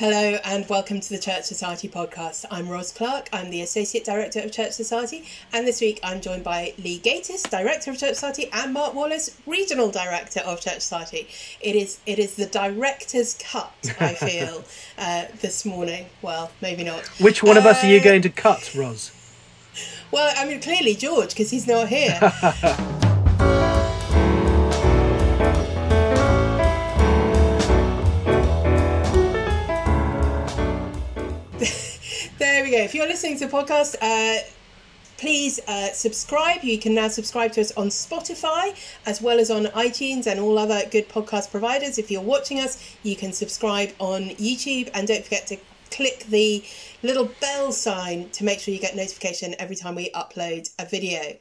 Hello and welcome to the Church Society podcast. I'm Ros Clark. I'm the Associate Director of Church Society, and this week I'm joined by Lee Gatiss, Director of Church Society, and Mark Wallace, Regional Director of Church Society. It is it is the director's cut. I feel uh, this morning. Well, maybe not. Which one of us are you Uh, going to cut, Ros? Well, I mean, clearly George because he's not here. If you're listening to the podcast, uh, please uh, subscribe. You can now subscribe to us on Spotify as well as on iTunes and all other good podcast providers. If you're watching us, you can subscribe on YouTube and don't forget to click the little bell sign to make sure you get notification every time we upload a video.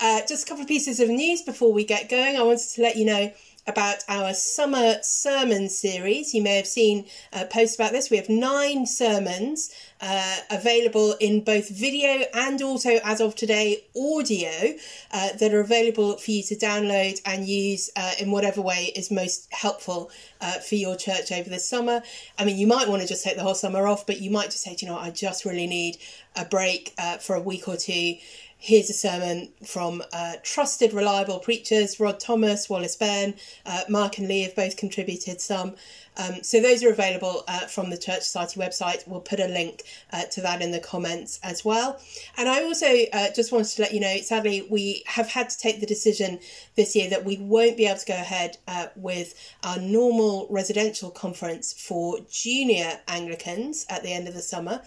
Uh, just a couple of pieces of news before we get going. I wanted to let you know about our summer sermon series. You may have seen a post about this. We have nine sermons uh, available in both video and also, as of today, audio uh, that are available for you to download and use uh, in whatever way is most helpful uh, for your church over the summer. I mean, you might want to just take the whole summer off, but you might just say, "Do you know, what? I just really need a break uh, for a week or two here's a sermon from uh, trusted, reliable preachers Rod Thomas, Wallace Benn, uh, Mark and Lee have both contributed some. Um, so those are available uh, from the Church Society website. We'll put a link uh, to that in the comments as well. And I also uh, just wanted to let you know, sadly, we have had to take the decision this year that we won't be able to go ahead uh, with our normal residential conference for junior Anglicans at the end of the summer.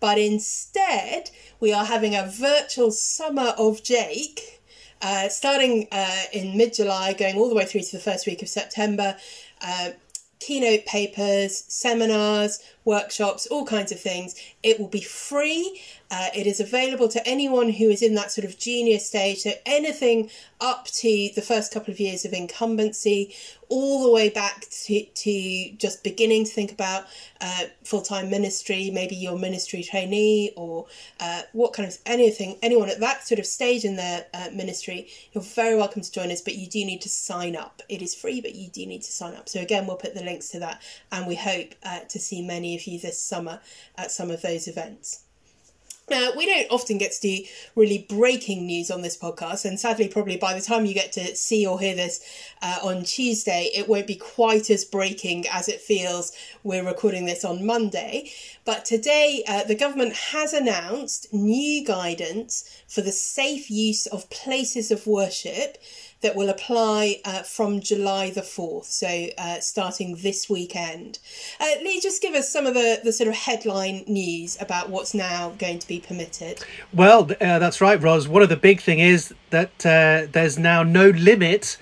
But instead, we are having a virtual Summer of JAC uh, starting uh, in mid July, going all the way through to the first week of September. Uh, keynote papers, seminars, workshops, all kinds of things. It will be free. Uh, it is available to anyone who is in that sort of junior stage. So anything up to the first couple of years of incumbency, all the way back to, to just beginning to think about uh, full time ministry, maybe your ministry trainee or uh, what kind of anything, anyone at that sort of stage in their uh, ministry, you're very welcome to join us, but you do need to sign up. It is free, but you do need to sign up. So, again, we'll put the links to that, and we hope uh, to see many of you this summer at some of those events. Now, we don't often get to do really breaking news on this podcast, and sadly, probably by the time you get to see or hear this uh, on Tuesday, it won't be quite as breaking as it feels we're recording this on Monday. But today, uh, the government has announced new guidance for the safe use of places of worship that will apply uh, from July the 4th, so uh, starting this weekend. Uh, Lee, just give us some of the, the sort of headline news about what's now going to be permitted. Well, uh, that's right, Ros. One of the big thing is that uh, there's now no limit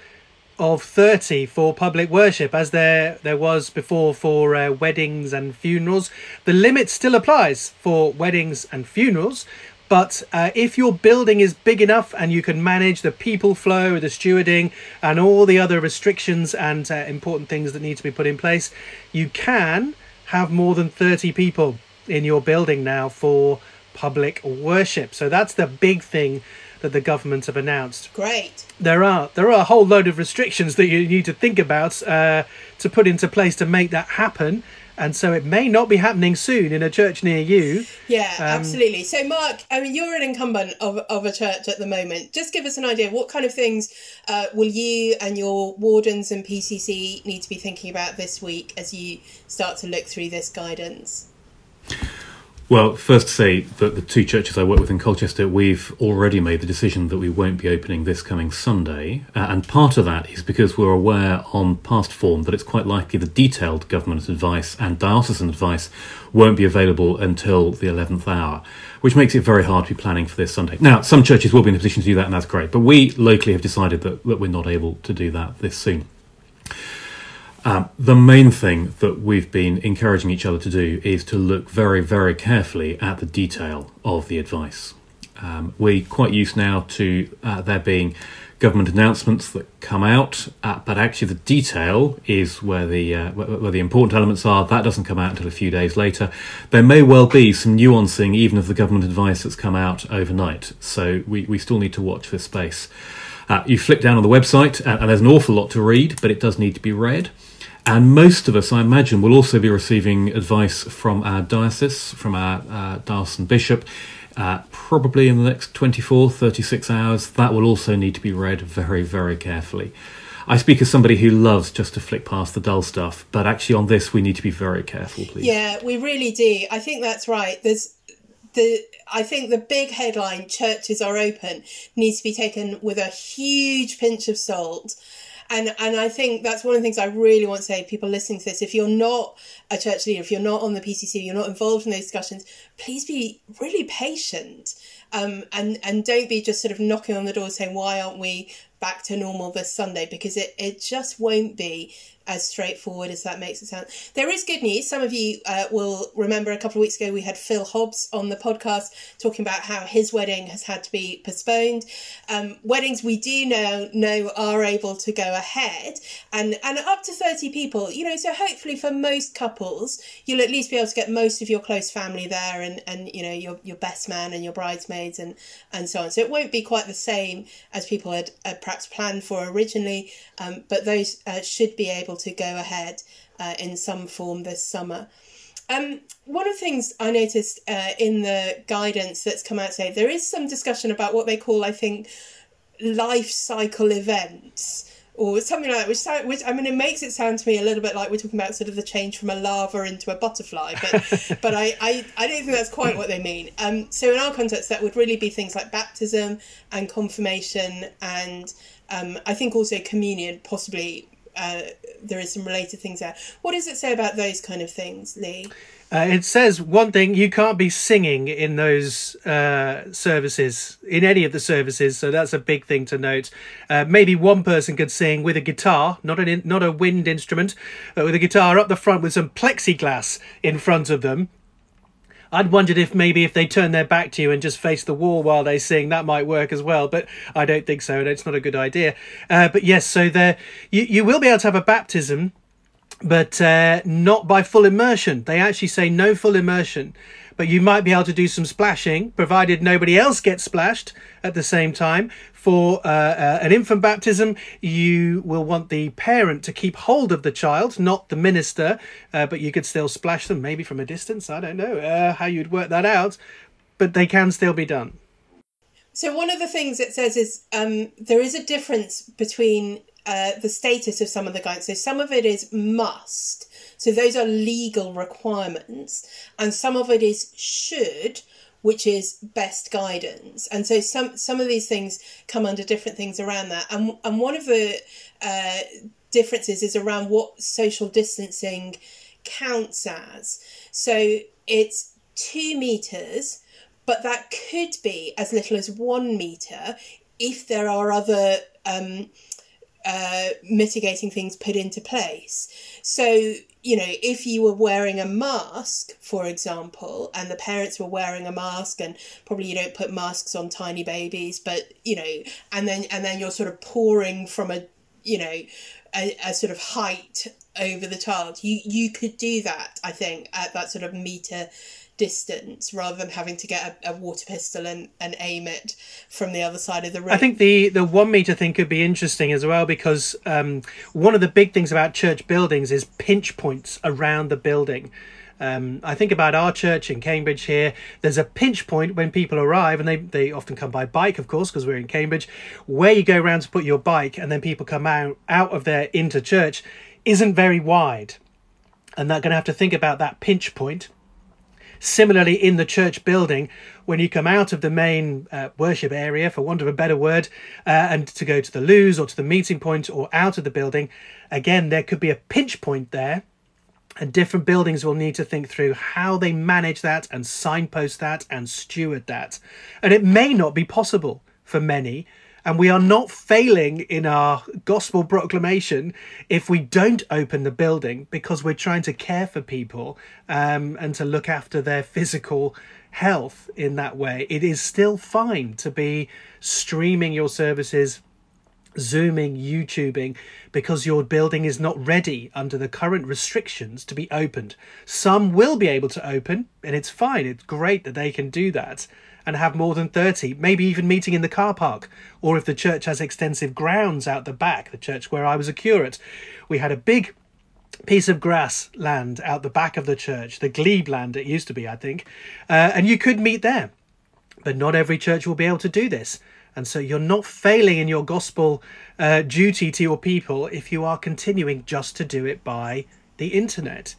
of 30 for public worship as there there was before for uh, weddings and funerals the limit still applies for weddings and funerals but uh, if your building is big enough and you can manage the people flow the stewarding and all the other restrictions and uh, important things that need to be put in place you can have more than 30 people in your building now for public worship. So that's the big thing that the government have announced. Great. there are there are a whole load of restrictions that you need to think about uh, to put into place to make that happen and so it may not be happening soon in a church near you Yeah, absolutely. So, Mark, I mean, you're an incumbent of, of a church at the moment. Just give us an idea. What kind of things uh, will you and your wardens and PCC need to be thinking about this week as you start to look through this guidance? Well, first to say that the two churches I work with in Colchester, we've already made the decision that we won't be opening this coming Sunday. Uh, and part of that is because we're aware on past form that it's quite likely the detailed government advice and diocesan advice won't be available until the 11th hour, which makes it very hard to be planning for this Sunday. Now, some churches will be in a position to do that, and that's great. But we locally have decided that, that we're not able to do that this soon. Um, the main thing that we've been encouraging each other to do is to look very, very carefully at the detail of the advice. Um, we're quite used now to uh, there being government announcements that come out, uh, but actually the detail is where the uh, where, where the important elements are. That doesn't come out until a few days later. There may well be some nuancing even of the government advice that's come out overnight. So we, we still need to watch this space. Uh, you flick down on the website, uh, and there's an awful lot to read, but it does need to be read. And most of us, I imagine, will also be receiving advice from our diocese, from our uh, diocesan bishop, uh, probably in the next 24, 36 hours. That will also need to be read very, very carefully. I speak as somebody who loves just to flick past the dull stuff, but actually on this we need to be very careful, please. Yeah, we really do. I think that's right. There's the I think the big headline churches are open needs to be taken with a huge pinch of salt. And and I think that's one of the things I really want to say people listening to this. If you're not a church leader, if you're not on the PCC, you're not involved in those discussions, please be really patient. Um, and and don't be just sort of knocking on the door saying why aren't we back to normal this Sunday because it, it just won't be as straightforward as that makes it sound. There is good news. Some of you uh, will remember a couple of weeks ago we had Phil Hobbs on the podcast talking about how his wedding has had to be postponed. Um, weddings we do know know are able to go ahead and and up to thirty people. You know, so hopefully for most couples you'll at least be able to get most of your close family there and and you know your your best man and your bridesmaids and and so on. So it won't be quite the same as people had, had perhaps planned for originally, um, but those uh, should be able to go ahead uh, in some form this summer. Um, one of the things I noticed uh, in the guidance that's come out today, there is some discussion about what they call, I think, life cycle events or something like that. Which, sound, which I mean, it makes it sound to me a little bit like we're talking about sort of the change from a larva into a butterfly, but but I, I I don't think that's quite what they mean. Um, so in our context, that would really be things like baptism and confirmation, and um, I think also communion, possibly uh, there is some related things there. What does it say about those kind of things, Lee? Uh, it says one thing you can't be singing in those uh, services, in any of the services, so that's a big thing to note. Uh, maybe one person could sing with a guitar, not an in, not a wind instrument, but with a guitar up the front with some plexiglass in front of them. I'd wondered if maybe if they turn their back to you and just face the wall while they sing, that might work as well. But I don't think so. And it's not a good idea. Uh, but yes, so there you you will be able to have a baptism but uh, not by full immersion. They actually say no full immersion, but you might be able to do some splashing, provided nobody else gets splashed at the same time. For uh, uh, an infant baptism, you will want the parent to keep hold of the child, not the minister, uh, but you could still splash them, maybe from a distance. I don't know uh, how you'd work that out, but they can still be done. So one of the things it says is um, there is a difference between uh, the status of some of the guidance. So some of it is must. So those are legal requirements, and some of it is should, which is best guidance. And so some some of these things come under different things around that. And and one of the uh, differences is around what social distancing counts as. So it's two meters, but that could be as little as one meter if there are other um, uh, mitigating things put into place. So, you know, if you were wearing a mask, for example, and the parents were wearing a mask, and probably you don't put masks on tiny babies, but you know, and then and then you're sort of pouring from a, you know, a, a sort of height over the child. You you could do that, I think, at that sort of meter distance rather than having to get a, a, water pistol and, and aim it from the other side of the room. I think the, the one meter thing could be interesting as well because um, one of the big things about church buildings is pinch points around the building. Um, I think about our church in Cambridge here. There's a pinch point when people arrive, and they, they often come by bike, of course, because we're in Cambridge, where you go around to put your bike, and then people come out, out of there into church, isn't very wide. And they're going to have to think about that pinch point Similarly, in the church building, when you come out of the main uh, worship area, for want of a better word, uh, and to go to the loos or to the meeting point or out of the building, again, there could be a pinch point there. And different buildings will need to think through how they manage that and signpost that and steward that. And it may not be possible for many and we are not failing in our gospel proclamation if we don't open the building because we're trying to care for people um, and to look after their physical health in that way. It is still fine to be streaming your services zooming, YouTubing, because your building is not ready under the current restrictions to be opened. Some will be able to open, and it's fine. It's great that they can do that and have more than 30, maybe even meeting in the car park. Or if the church has extensive grounds out the back, the church where I was a curate, we had a big piece of grass land out the back of the church, the glebe land it used to be, I think, uh, and you could meet there. But not every church will be able to do this. And so you're not failing in your gospel uh, duty to your people if you are continuing just to do it by the internet.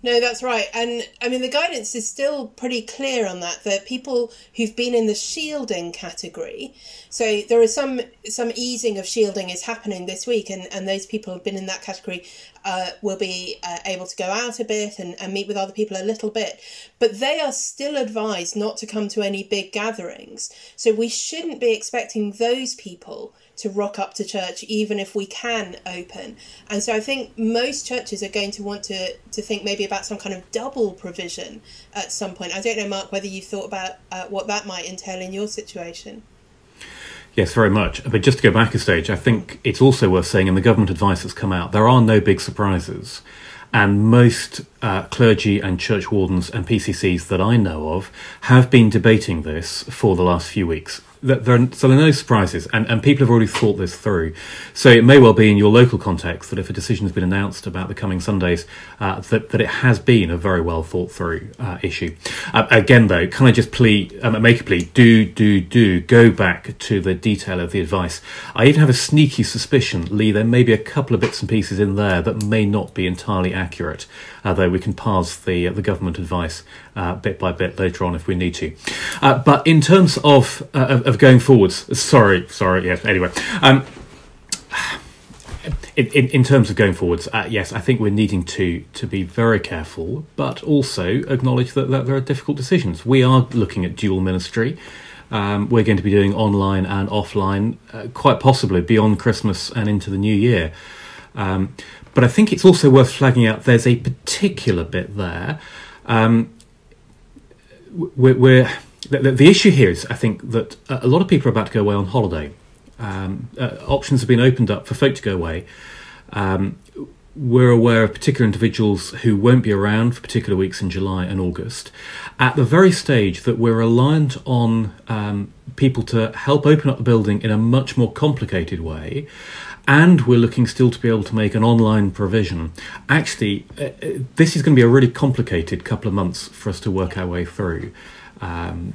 No, that's right. And I mean, the guidance is still pretty clear on that, that people who've been in the shielding category, so there is some some easing of shielding is happening this week, and, and those people who've been in that category uh, will be uh, able to go out a bit and, and meet with other people a little bit. But they are still advised not to come to any big gatherings. So we shouldn't be expecting those people to rock up to church even if we can open and so i think most churches are going to want to to think maybe about some kind of double provision at some point i don't know mark whether you've thought about uh, what that might entail in your situation Yes, very much. But just to go back a stage, I think it's also worth saying in the government advice that's come out, there are no big surprises. And most uh, clergy and church wardens and PCCs that I know of have been debating this for the last few weeks there are, so there are no surprises, and, and people have already thought this through. So it may well be in your local context that if a decision has been announced about the coming Sundays, uh, that that it has been a very well thought through uh, issue. Uh, again, though, can I just plea, um, make a plea? Do do do go back to the detail of the advice. I even have a sneaky suspicion, Lee, there may be a couple of bits and pieces in there that may not be entirely accurate. Although we can parse the uh, the government advice uh, bit by bit later on if we need to. Uh, but in terms of, uh, of, of going forwards, sorry, sorry, yes. Anyway, um, in, in, in, terms of going forwards, uh, yes, I think we're needing to to be very careful, but also acknowledge that, that there are difficult decisions. We are looking at dual ministry. Um, we're going to be doing online and offline, uh, quite possibly beyond Christmas and into the new year. Um, but I think it's also worth flagging out there's a particular bit there um, we're, we're the, the, issue here is, I think, that a lot of people are about to go away on holiday. Um, uh, options have been opened up for folk to go away. Um, we're aware of particular individuals who won't be around for particular weeks in July and August. At the very stage that we're reliant on um, people to help open up the building in a much more complicated way, and we're looking still to be able to make an online provision. Actually, uh, uh, this is going to be a really complicated couple of months for us to work our way through. Um,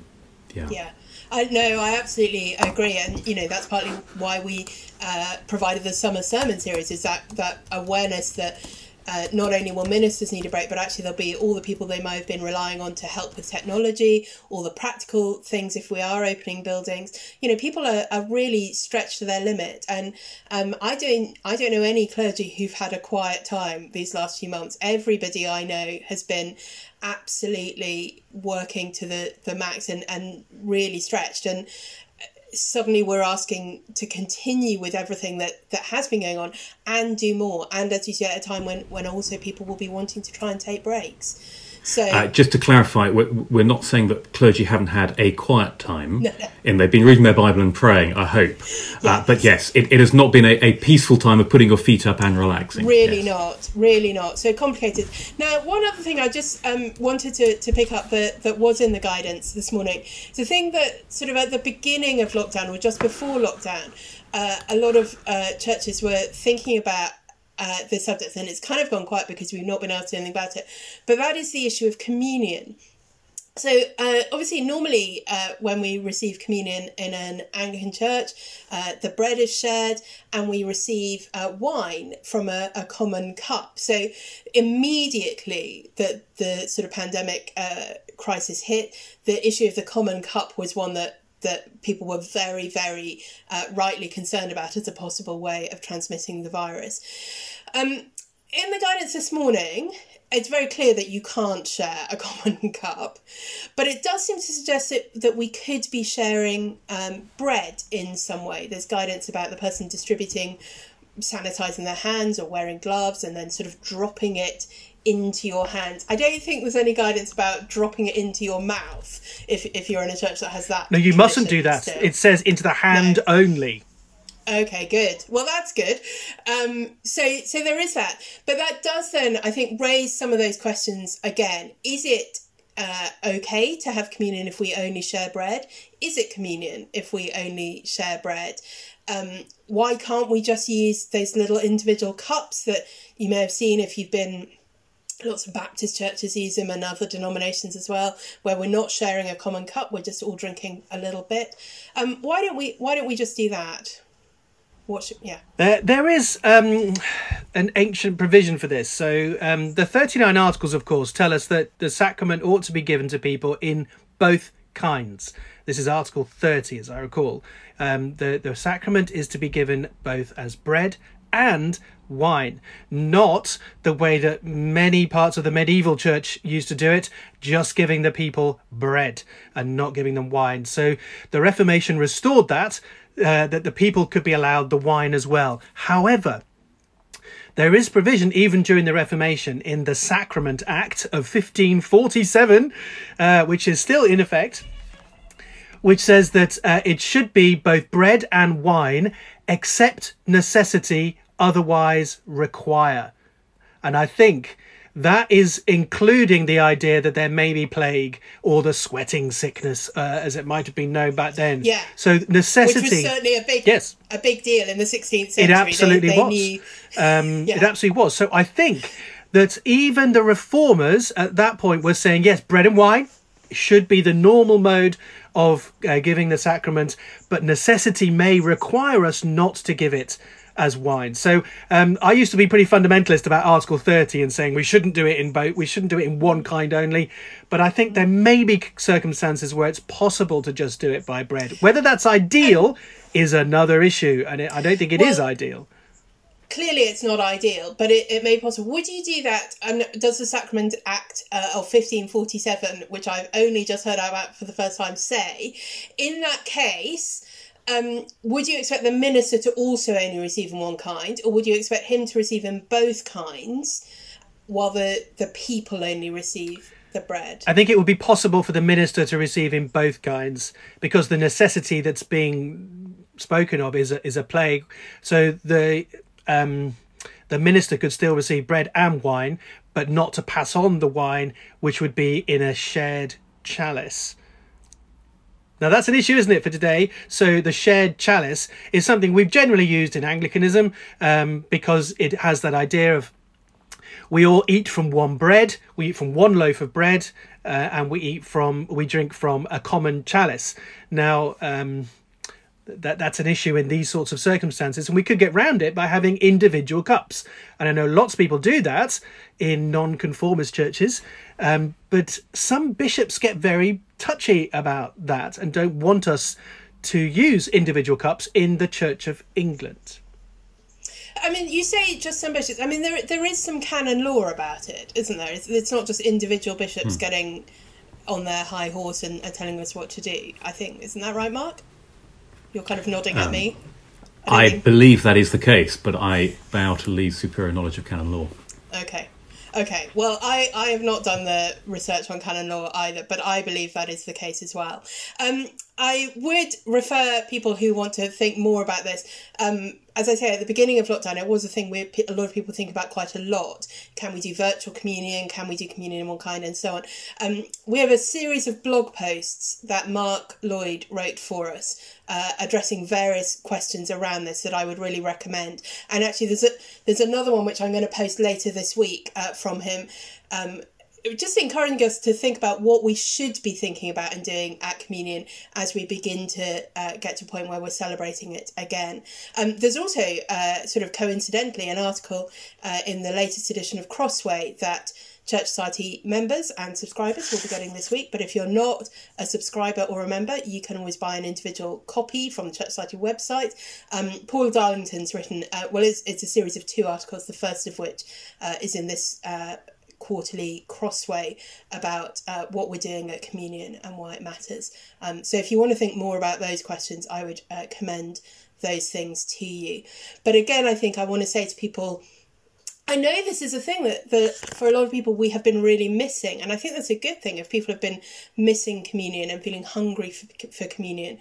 yeah. Yeah. I, no, I absolutely agree, and you know that's partly why we uh, provided the summer sermon series is that that awareness that uh, not only will ministers need a break, but actually there'll be all the people they might have been relying on to help with technology, all the practical things if we are opening buildings. You know, people are, are really stretched to their limit. And um, I don't I don't know any clergy who've had a quiet time these last few months. Everybody I know has been absolutely working to the, the max and, and really stretched. And suddenly we're asking to continue with everything that that has been going on and do more. And as you say at a time when when also people will be wanting to try and take breaks so, uh, just to clarify, we're, we're, not saying that clergy haven't had a quiet time, no, no. and they've been reading their Bible and praying. I hope, yes. uh, but yes, it, it, has not been a, a, peaceful time of putting your feet up and relaxing. Really yes. not, really not. So complicated. Now, one other thing I just um, wanted to, to pick up that that was in the guidance this morning. A thing that sort of at the beginning of lockdown or just before lockdown, uh, a lot of uh, churches were thinking about uh, the subject, and it's kind of gone quiet because we've not been do anything about it. But that is the issue of communion. So, uh, obviously, normally uh, when we receive communion in an Anglican church, uh, the bread is shared and we receive uh, wine from a, a common cup. So, immediately that the sort of pandemic uh, crisis hit, the issue of the common cup was one that that people were very, very uh, rightly concerned about as a possible way of transmitting the virus. Um, in the guidance this morning, it's very clear that you can't share a common cup, but it does seem to suggest that, that we could be sharing um, bread in some way. There's guidance about the person distributing sanitizing their hands or wearing gloves and then sort of dropping it into your hands. I don't think there's any guidance about dropping it into your mouth if, if you're in a church that has that. No, you mustn't do that. Still. It says into the hand no. only. Okay, good. Well, that's good. Um, so, so there is that, but that does then, I think, raise some of those questions again. Is it uh, okay to have communion if we only share bread? Is it communion if we only share bread? Um, why can't we just use those little individual cups that you may have seen if you've been lots of Baptist churches use them and other denominations as well, where we're not sharing a common cup, we're just all drinking a little bit. Um, why don't we why don't we just do that? What should, yeah. There, there is um, an ancient provision for this. So um, the 39 articles, of course, tell us that the sacrament ought to be given to people in both kinds. This is Article 30, as I recall. Um, the, the sacrament is to be given both as bread and wine, not the way that many parts of the medieval church used to do it, just giving the people bread and not giving them wine. So the Reformation restored that, uh, that the people could be allowed the wine as well. However, there is provision even during the Reformation in the Sacrament Act of 1547, uh, which is still in effect, which says that uh, it should be both bread and wine, except necessity otherwise require. And I think that is including the idea that there may be plague or the sweating sickness, uh, as it might have been known back then. Yeah. So necessity. Which was certainly a big, Yes. a big deal in the 16th century. It absolutely they, they was. Knew, Um, Yeah. It absolutely was. So I think that even the reformers at that point were saying, yes, bread and wine should be the normal mode of uh, giving the sacrament, but necessity may require us not to give it as wine. So um, I used to be pretty fundamentalist about Article 30 and saying we shouldn't do it in both, we shouldn't do it in one kind only. But I think there may be circumstances where it's possible to just do it by bread. Whether that's ideal is another issue, and it, I don't think it is Well, ideal. clearly it's not ideal, but it, it may be possible. Would you do that? And does the Sacrament Act uh, of 1547, which I've only just heard about for the first time, say, in that case, um, would you expect the minister to also only receive in one kind, or would you expect him to receive in both kinds, while the, the people only receive the bread? I think it would be possible for the minister to receive in both kinds because the necessity that's being spoken of is a, is a plague. So the um, the minister could still receive bread and wine, but not to pass on the wine, which would be in a shared chalice. Now that's an issue, isn't it, for today? So the shared chalice is something we've generally used in Anglicanism um, because it has that idea of we all eat from one bread we eat from one loaf of bread uh, and we eat from we drink from a common chalice now um that that's an issue in these sorts of circumstances and we could get round it by having individual cups and i know lots of people do that in non-conformist churches um, but some bishops get very touchy about that and don't want us to use individual cups in the church of england I mean, you say just some bishops. I mean, there there is some canon law about it, isn't there? It's, it's not just individual Hmm. bishops getting on their high horse and, and telling us what to do. I think isn't that right, Mark? You're kind of nodding at me. Um, I think- believe that is the case, but I bow to Lee's superior knowledge of canon law. Okay. Okay. Well, I, I have not done the research on canon law either, but I believe that is the case as well. Um, I would refer people who want to think more about this. Um, as I say, at the beginning of lockdown, it was a thing where a lot of people think about quite a lot. Can we do virtual communion? Can we do communion in one kind? And so on. Um, we have a series of blog posts that Mark Lloyd wrote for us, uh, addressing various questions around this that I would really recommend. And actually, there's a there's another one which I'm going to post later this week uh, from him. Um, just encouraging us to think about what we should be thinking about and doing at communion as we begin to uh, get to a point where we're celebrating it again. Um, there's also, uh, sort of coincidentally, an article uh, in the latest edition of Crossway that Church Society members and subscribers will be getting this week. But if you're not a subscriber or a member, you can always buy an individual copy from the Church Society website. Um, Paul Darlington's written, uh, well, it's, it's a series of two articles, the first of which uh, is in this. Uh, quarterly crossway about uh, what we're doing at communion and why it matters. Um, so if you want to think more about those questions, I would uh, commend those things to you. But again, I think I want to say to people, I know this is a thing that, that for a lot of people we have been really missing, and I think that's a good thing if people have been missing communion and feeling hungry for, for communion.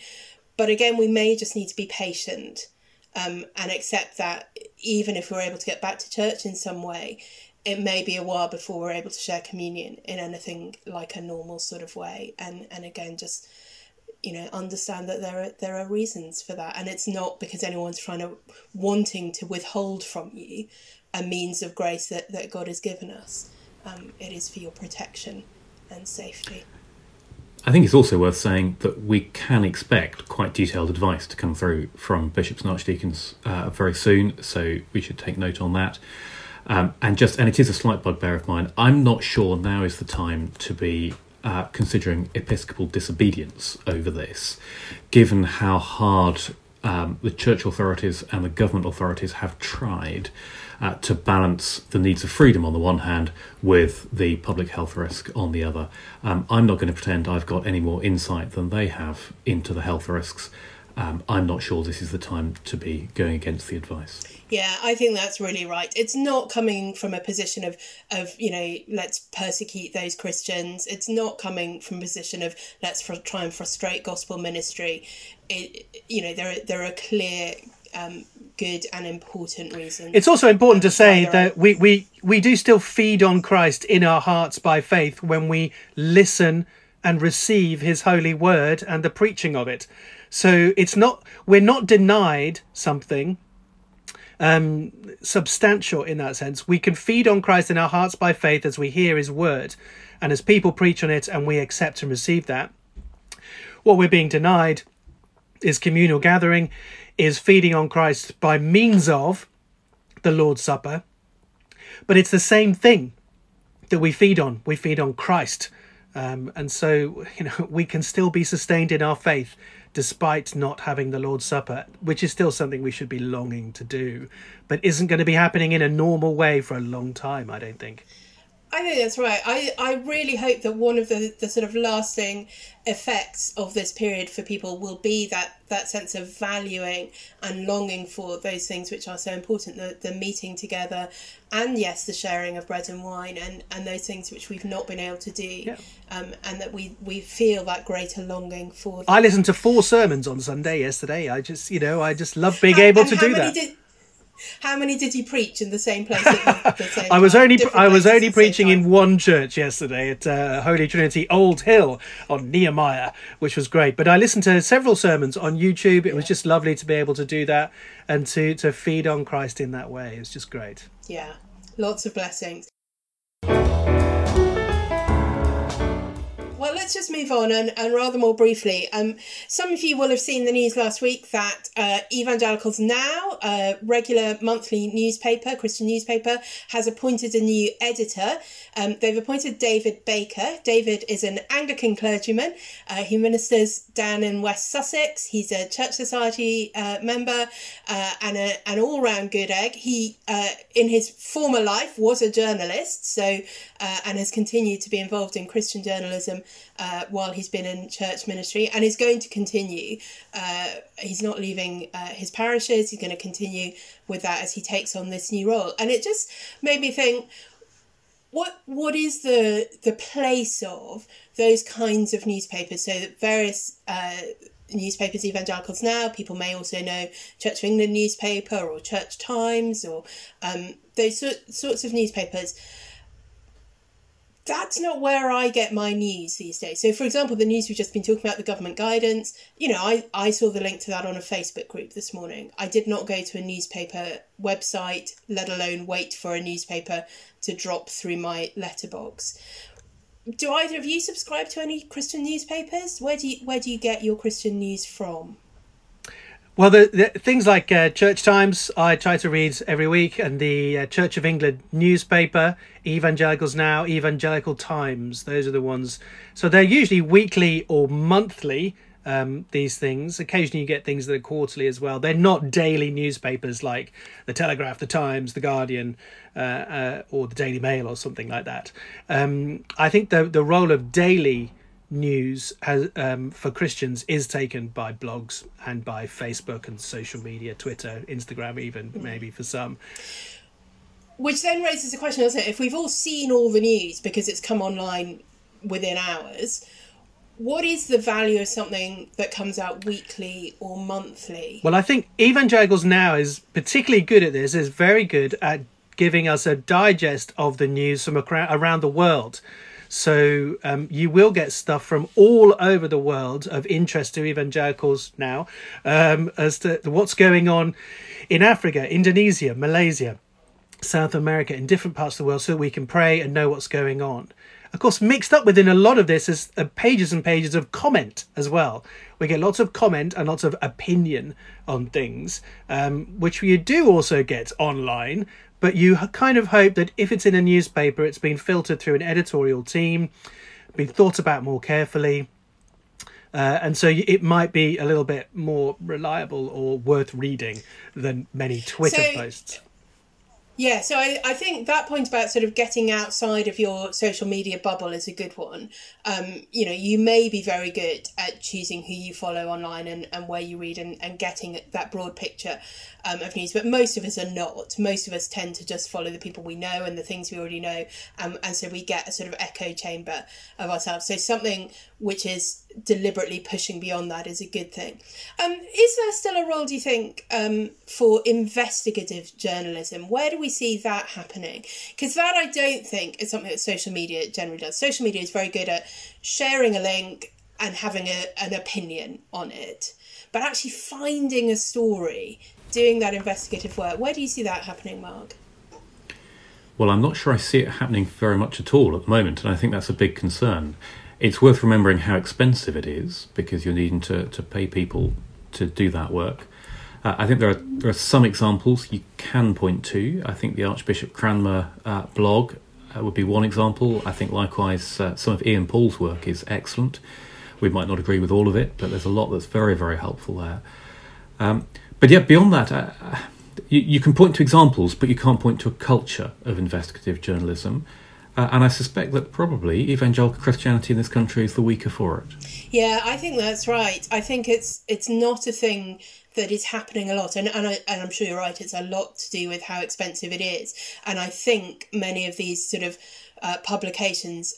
But again, we may just need to be patient um, and accept that even if we're able to get back to church in some way, it may be a while before we're able to share communion in anything like a normal sort of way. And and again, just you know understand that there are there are reasons for that and it's not because anyone's trying to wanting to withhold from you a means of grace that, that god has given us um, it is for your protection and safety I think it's also worth saying that we can expect quite detailed advice to come through from bishops and archdeacons uh, very soon, so we should take note on that. Um, and just and it is a slight bugbear of mine. I'm not sure now is the time to be uh, considering episcopal disobedience over this, given how hard um, the church authorities and the government authorities have tried uh, to balance the needs of freedom on the one hand with the public health risk on the other. Um, I'm not going to pretend I've got any more insight than they have into the health risks. Um, I'm not sure this is the time to be going against the advice. Yeah, I think that's really right. It's not coming from a position of, of you know, let's persecute those Christians. It's not coming from a position of let's fr- try and frustrate gospel ministry. It, you know, there are, there are clear um, good and important reasons. It's also important to say that we, we, we do still feed on Christ in our hearts by faith when we listen and receive his holy word and the preaching of it. So it's not we're not denied something um, substantial in that sense. We can feed on Christ in our hearts by faith as we hear his word and as people preach on it and we accept and receive that. What we're being denied is communal gathering, is feeding on Christ by means of the Lord's Supper. But it's the same thing that we feed on. We feed on Christ. Um, and so, you know, we can still be sustained in our faith despite not having the Lord's Supper, which is still something we should be longing to do, but isn't going to be happening in a normal way for a long time, I don't think. I think that's right. I, I really hope that one of the, the sort of lasting effects of this period for people will be that, that sense of valuing and longing for those things which are so important the, the meeting together and, yes, the sharing of bread and wine and, and those things which we've not been able to do. Yeah. Um, and that we, we feel that greater longing for them. I listened to four sermons on Sunday yesterday. I just, you know, I just love being And- able and to do that. Did, how many did you preach in the same place at the same I was only I was only at the same preaching in one church yesterday at uh, Holy Trinity Old Hill on Nehemiah, which was great. But I listened to several sermons on YouTube. It was just lovely to be able to do that and to to feed on Christ in that way. It's just great. Yeah, lots of blessings. Well, let's just move on and, and rather more briefly. Um, some of you will have seen the news last week that uh, Evangelicals Now, a regular monthly newspaper, Christian newspaper, has appointed a new editor. Um, they've appointed David Baker. David is an Anglican clergyman. Uh, he ministers down in West Sussex. He's a Church Society uh, member uh, and a, an all round good egg. He, uh, in his former life, was a journalist, so uh, and has continued to be involved in Christian journalism uh, while he's been in church ministry and is going to continue. Uh, he's not leaving uh, his parishes, he's going to continue with that as he takes on this new role. And it just made me think what what is the the place of those kinds of newspapers so that various uh, newspapers evangelicals now people may also know church of england newspaper or church times or um, those sort, sorts of newspapers that's not where I get my news these days. So, for example, the news we've just been talking about, the government guidance, you know, I, I saw the link to that on a Facebook group this morning. I did not go to a newspaper website, let alone wait for a newspaper to drop through my letterbox. Do either of you subscribe to any Christian newspapers? Where do you, where do you get your Christian news from? Well, the, the things like uh, Church Times, I try to read every week, and the uh, Church of England newspaper, Evangelicals Now, Evangelical Times. Those are the ones. So they're usually weekly or monthly. Um, these things. Occasionally, you get things that are quarterly as well. They're not daily newspapers like the Telegraph, the Times, the Guardian, uh, uh, or the Daily Mail, or something like that. Um, I think the the role of daily news has, um, for Christians is taken by blogs and by Facebook and social media, Twitter, Instagram, even maybe for some. Which then raises a question, doesn't it? If we've all seen all the news because it's come online within hours, what is the value of something that comes out weekly or monthly? Well, I think Evangelicals Now is particularly good at this, is very good at giving us a digest of the news from around the world. So um, you will get stuff from all over the world of interest to evangelicals now um, as to what's going on in Africa, Indonesia, Malaysia, South America, in different parts of the world, so that we can pray and know what's going on. Of course, mixed up within a lot of this is uh, pages and pages of comment as well. We get lots of comment and lots of opinion on things, um, which you do also get online. But you kind of hope that if it's in a newspaper, it's been filtered through an editorial team, been thought about more carefully. Uh, and so it might be a little bit more reliable or worth reading than many Twitter so, posts. Yeah, so I, I think that point about sort of getting outside of your social media bubble is a good one. Um, you know, you may be very good at choosing who you follow online and, and where you read and, and getting that broad picture um, of news, but most of us are not. Most of us tend to just follow the people we know and the things we already know, um, and so we get a sort of echo chamber of ourselves. So something which is deliberately pushing beyond that is a good thing. Um, is there still a role, do you think, um, for investigative journalism? Where do we see that happening? Because that I don't think is something that social media generally does. Social media is very good at sharing a link and having a, an opinion on it. But actually finding a story doing that investigative work. Where do you see that happening, Mark? Well, I'm not sure I see it happening very much at all at the moment, and I think that's a big concern. It's worth remembering how expensive it is because you're needing to, to pay people to do that work. Uh, I think there are there are some examples you can point to. I think the Archbishop Cranmer uh, blog uh, would be one example. I think likewise uh, some of Ian Paul's work is excellent. We might not agree with all of it, but there's a lot that's very very helpful there. Um, but yet, beyond that, uh, you, you, can point to examples, but you can't point to a culture of investigative journalism. Uh, and I suspect that probably evangelical Christianity in this country is the weaker for it. Yeah, I think that's right. I think it's it's not a thing that is happening a lot, and and, I, and I'm sure you're right. It's a lot to do with how expensive it is, and I think many of these sort of uh, publications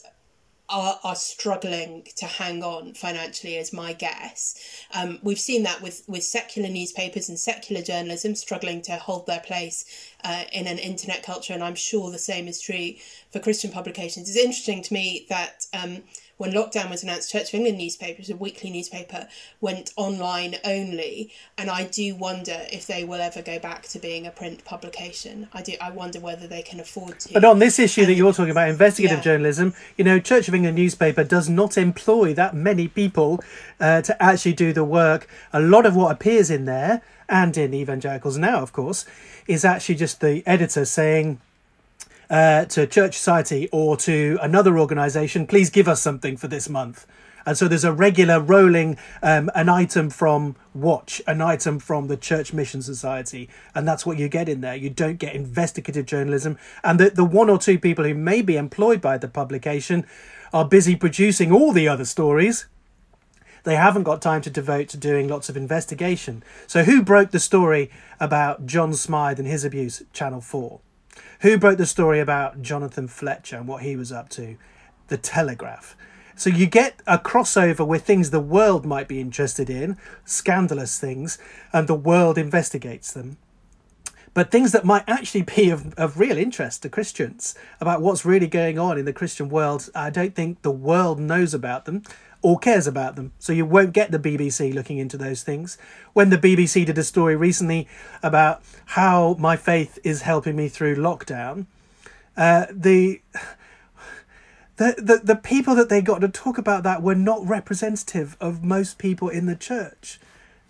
are, are struggling to hang on financially is my guess. Um, we've seen that with, with secular newspapers and secular journalism struggling to hold their place uh, in an internet culture, and I'm sure the same is true for Christian publications. It's interesting to me that um, when lockdown was announced, Church of England newspaper, a weekly newspaper, went online only, and I do wonder if they will ever go back to being a print publication. I do. I wonder whether they can afford to. But on this issue um, that you're talking about, investigative yeah. journalism, you know, Church of England newspaper does not employ that many people uh, to actually do the work. A lot of what appears in there, and in evangelicals now, of course, is actually just the editor saying uh, to Church Society or to another organisation, please give us something for this month. And so there's a regular rolling um, an item from Watch, an item from the Church Mission Society, and that's what you get in there. You don't get investigative journalism, and the the one or two people who may be employed by the publication are busy producing all the other stories. They haven't got time to devote to doing lots of investigation. So who broke the story about John Smythe and his abuse? Channel Four. Who broke the story about Jonathan Fletcher and what he was up to? The Telegraph. So you get a crossover with things the world might be interested in, scandalous things, and the world investigates them. But things that might actually be of, of real interest to Christians about what's really going on in the Christian world, I don't think the world knows about them or cares about them. So you won't get the BBC looking into those things. When the BBC did a story recently about how my faith is helping me through lockdown, uh, the, the the the people that they got to talk about that were not representative of most people in the church.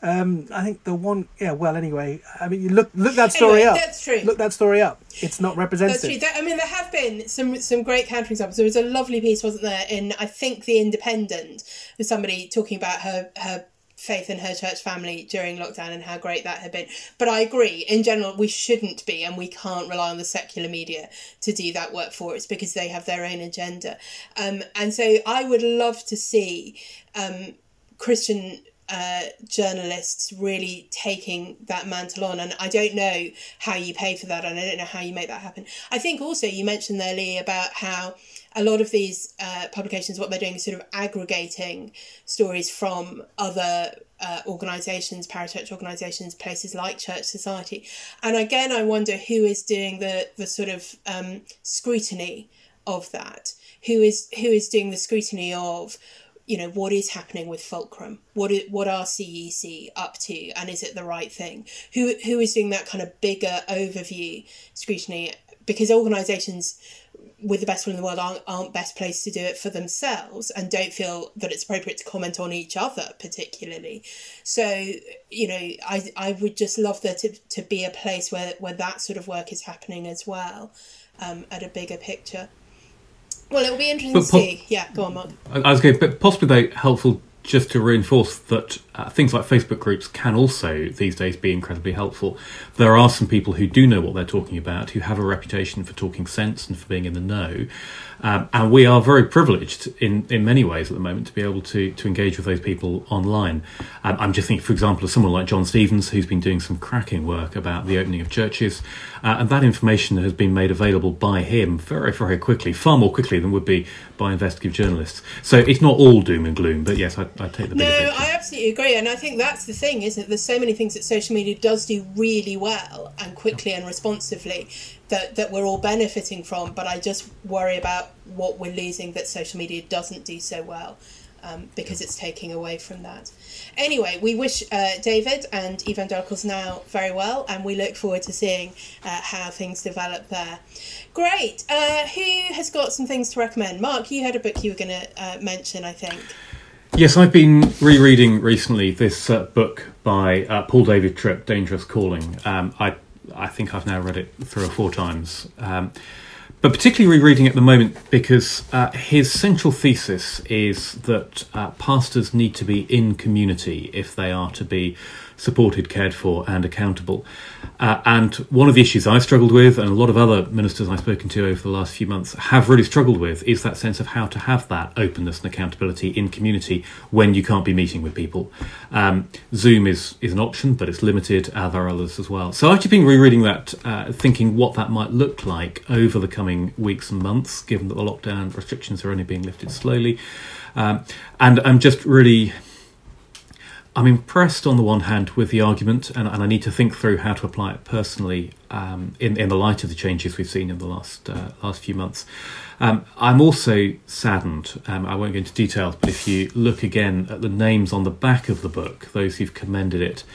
Um, I think the one, yeah. Well, anyway, I mean, you look look that story anyway, up. That's true. Look that story up. It's not representative. That's true. There, I mean, there have been some some great counter examples. There was a lovely piece, wasn't there, in I think the Independent, with somebody talking about her her faith in her church family during lockdown and how great that had been. But I agree, in general, we shouldn't be and we can't rely on the secular media to do that work for us because they have their own agenda. Um, and so I would love to see um, Christian uh, journalists really taking that mantle on. And I don't know how you pay for that, and I don't know how you make that happen. I think also you mentioned there, Lee, about how a lot of these uh, publications, what they're doing is sort of aggregating stories from other uh, organisations, parachurch organisations, places like Church Society. And again, I wonder who is doing the, the sort of um, scrutiny of that who is who is doing the scrutiny of you know what is happening with fulcrum? What is, what are CEEC up to? And is it the right thing? Who who is doing that kind of bigger overview scrutiny because organizations with the best will in the world aren't, aren't best placed to do it for themselves and don't feel that it's appropriate to comment on each other particularly. So you know i i would just love there to, to be a place where where that sort of work is happening as well um, at a bigger picture well it'll be interesting But to po- see. Yeah go on mark. I I was going, but possibly though helpful just to reinforce that uh, things like Facebook groups can also these days be incredibly helpful. There are some people who do know what they're talking about, who have a reputation for talking sense and for being in the know, um, and we are very privileged in, in many ways at the moment to be able to to engage with those people online. Um, I'm just thinking, for example, of someone like John Stevens, who's been doing some cracking work about the opening of churches, uh, and that information has been made available by him very very quickly, far more quickly than would be by investigative journalists. So it's not all doom and gloom, but yes, I, I take the No, picture. I absolutely agree, and I think that's the thing, isn't it? There's so many things that social media does do really well and quickly and responsively that that we're all benefiting from. But I just worry about what we're losing that social media doesn't do so well. Um, because it's taking away from that. Anyway, we wish uh, David and Evangelicals Now very well, and we look forward to seeing uh, how things develop there. Great. Uh, who has got some things to recommend? Mark, you had a book you were going to uh, mention, I think. Yes, I've been rereading recently this uh, book by uh, Paul David Tripp, Dangerous Calling. Um, I I think I've now read it three or four times, um, but particularly rereading at the moment because uh, his central thesis is that uh, pastors need to be in community if they are to be supported, cared for, and accountable. Uh, and one of the issues I've struggled with, and a lot of other ministers I've spoken to over the last few months have really struggled with, is that sense of how to have that openness and accountability in community when you can't be meeting with people. Um, Zoom is, is an option, but it's limited. Uh, there are others as well. So I've been rereading that, uh, thinking what that might look like over the coming weeks and months, given that the lockdown restrictions are only being lifted slowly. Um, and I'm just really I'm impressed on the one hand with the argument, and, and I need to think through how to apply it personally um, in in the light of the changes we've seen in the last uh, last few months. Um, I'm also saddened. Um, I won't go into details, but if you look again at the names on the back of the book, those who've commended it,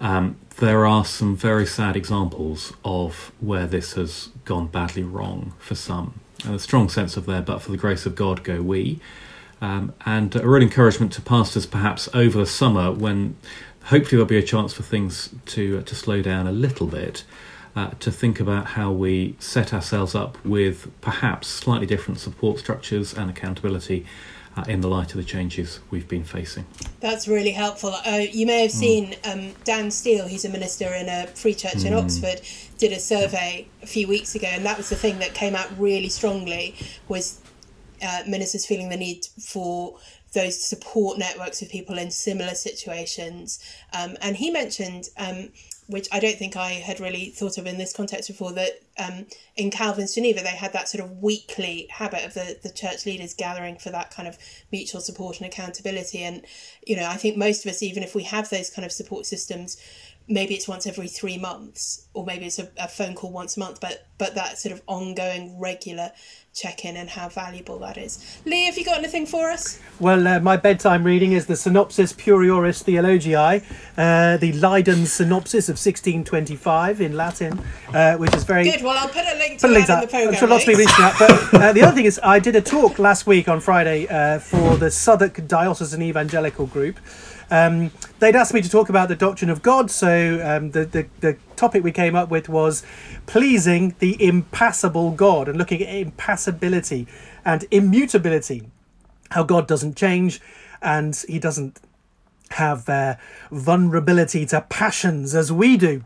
um, there are some very sad examples of where this has gone badly wrong for some. And a strong sense of there, but for the grace of God, go we. Um, and a real encouragement to pastors perhaps over the summer when hopefully there'll be a chance for things to uh, to slow down a little bit uh, to think about how we set ourselves up with perhaps slightly different support structures and accountability uh, in the light of the changes we've been facing. That's really helpful. Uh, you may have seen um, Dan Steele, who's a minister in a free church in Oxford, did a survey a few weeks ago, and that was the thing that came out really strongly was uh, ministers feeling the need for those support networks with people in similar situations. Um, and he mentioned, um, which I don't think I had really thought of in this context before, that um, in Calvin's Geneva they had that sort of weekly habit of the, the church leaders gathering for that kind of mutual support and accountability. And, you know, I think most of us, even if we have those kind of support systems, maybe it's once every three months or maybe it's a, a phone call once a month but but that sort of ongoing regular check-in and how valuable that is lee have you got anything for us Well, uh, my bedtime reading is the Synopsis Purioris theologiae uh, the Leiden Synopsis of 1625 in Latin, uh, which is very. good well i'll put a link to Put that in the program I'm sure lots of people reaching out. But uh, the other thing is, I did a talk last week on Friday uh, for the Southwark Diocesan Evangelical Group. Um, they'd asked me to talk about the doctrine of God, so um, the, the the topic we came up with was pleasing the impassible God and looking at impassibility and immutability, how God doesn't change and He doesn't have uh, vulnerability to passions as we do.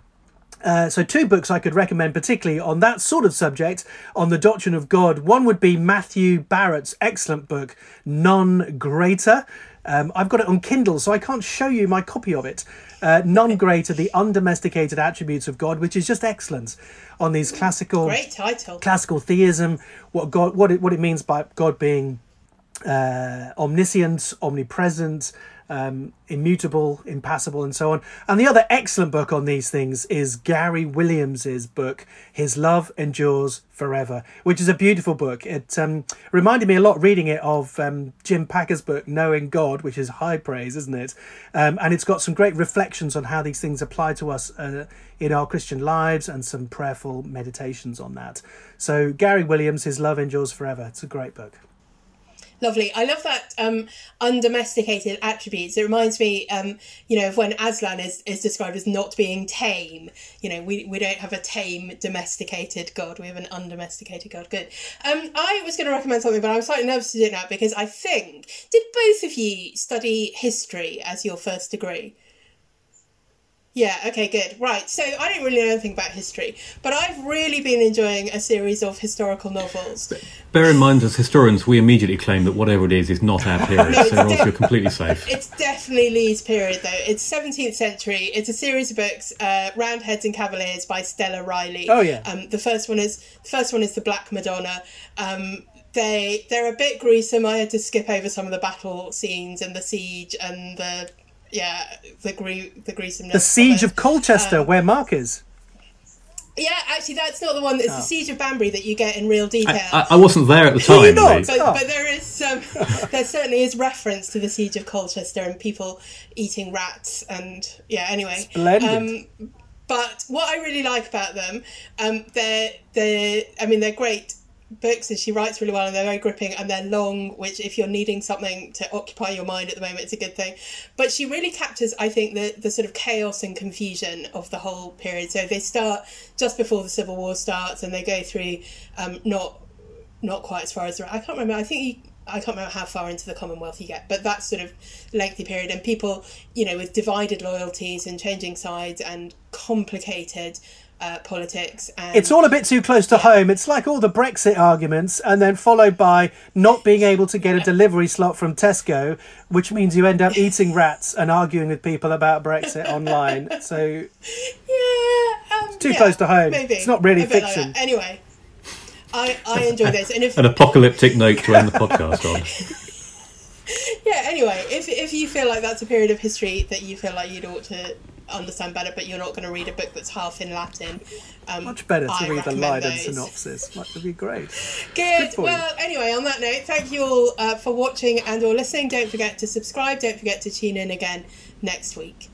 Uh, so, two books I could recommend, particularly on that sort of subject, on the doctrine of God. One would be Matthew Barrett's excellent book, None Greater. Um, I've got it on Kindle, so I can't show you my copy of it. Uh, non Greater, the undomesticated attributes of God, which is just excellent on these classical great title classical theism, what God, what it, what it means by God being uh, omniscient, omnipresent, um, immutable, impassible, and so on. And the other excellent book on these things is Garry Williams's book, His Love Endures Forever, which is a beautiful book. It um, reminded me a lot reading it of um, Jim Packer's book, Knowing God, which is high praise, isn't it? Um, and it's got some great reflections on how these things apply to us uh, in our Christian lives and some prayerful meditations on that. So, Garry Williams, His Love Endures Forever. It's a great book. Lovely. I love that um, undomesticated attributes. It reminds me, um, you know, of when Aslan is, is described as not being tame. You know, we, we don't have a tame, domesticated god. We have an undomesticated god. Good. Um, I was going to recommend something, but I'm slightly nervous to do it now because I think, did both of you study history as your first degree? Yeah, okay, good. Right, so I don't really know anything about history, but I've really been enjoying a series of historical novels. Bear in mind, as historians, we immediately claim that whatever it is is not our period, No, so Ross, you're completely safe. It's definitely Lee's period, though. It's 17th century. It's a series of books, uh, Roundheads and Cavaliers by Stella Riley. Oh, yeah. Um, the first one is the first one is the Black Madonna. Um, they they're a bit gruesome. I had to skip over some of the battle scenes and the siege and the yeah the gru- the gruesomeness. The Siege it. of Colchester, where Mark is. Yeah, actually, that's not the one. It's the Siege of Banbury that you get in real detail. I, I wasn't there at the you time. not? But, Oh. but there is um, there certainly is reference to the siege of Colchester and people eating rats and yeah. Anyway, Splendid. Um, but what I really like about them, um, they're they I mean they're great books and she writes really well and they're very gripping and they're long which if you're needing something to occupy your mind at the moment it's a good thing but she really captures i think the, the sort of chaos and confusion of the whole period so they start just before the civil war starts and they go through um, not not quite as far as I can't remember. I think you, I can't remember how far into the Commonwealth you get, but that sort of lengthy period and people, you know, with divided loyalties and changing sides and complicated uh, politics. And It's all a bit too close to home. It's like all the Brexit arguments, and then followed by not being able to get a delivery slot from Tesco, which means you end up eating rats and arguing with people about Brexit online. So yeah, um, too yeah, close to home. Maybe It's not really a bit like fiction. anyway, I I enjoy this, and if An apocalyptic note to end the podcast on. yeah, anyway, if if you feel like that's a period of history that you feel like you'd ought to understand better, but you're not going to read a book that's half in Latin. Um, Much better to I read the recommend Leiden synopsis. That would be great. Good. point. Well, anyway, on that note, thank you all uh, for watching and or listening. Don't forget to subscribe. Don't forget to tune in again next week.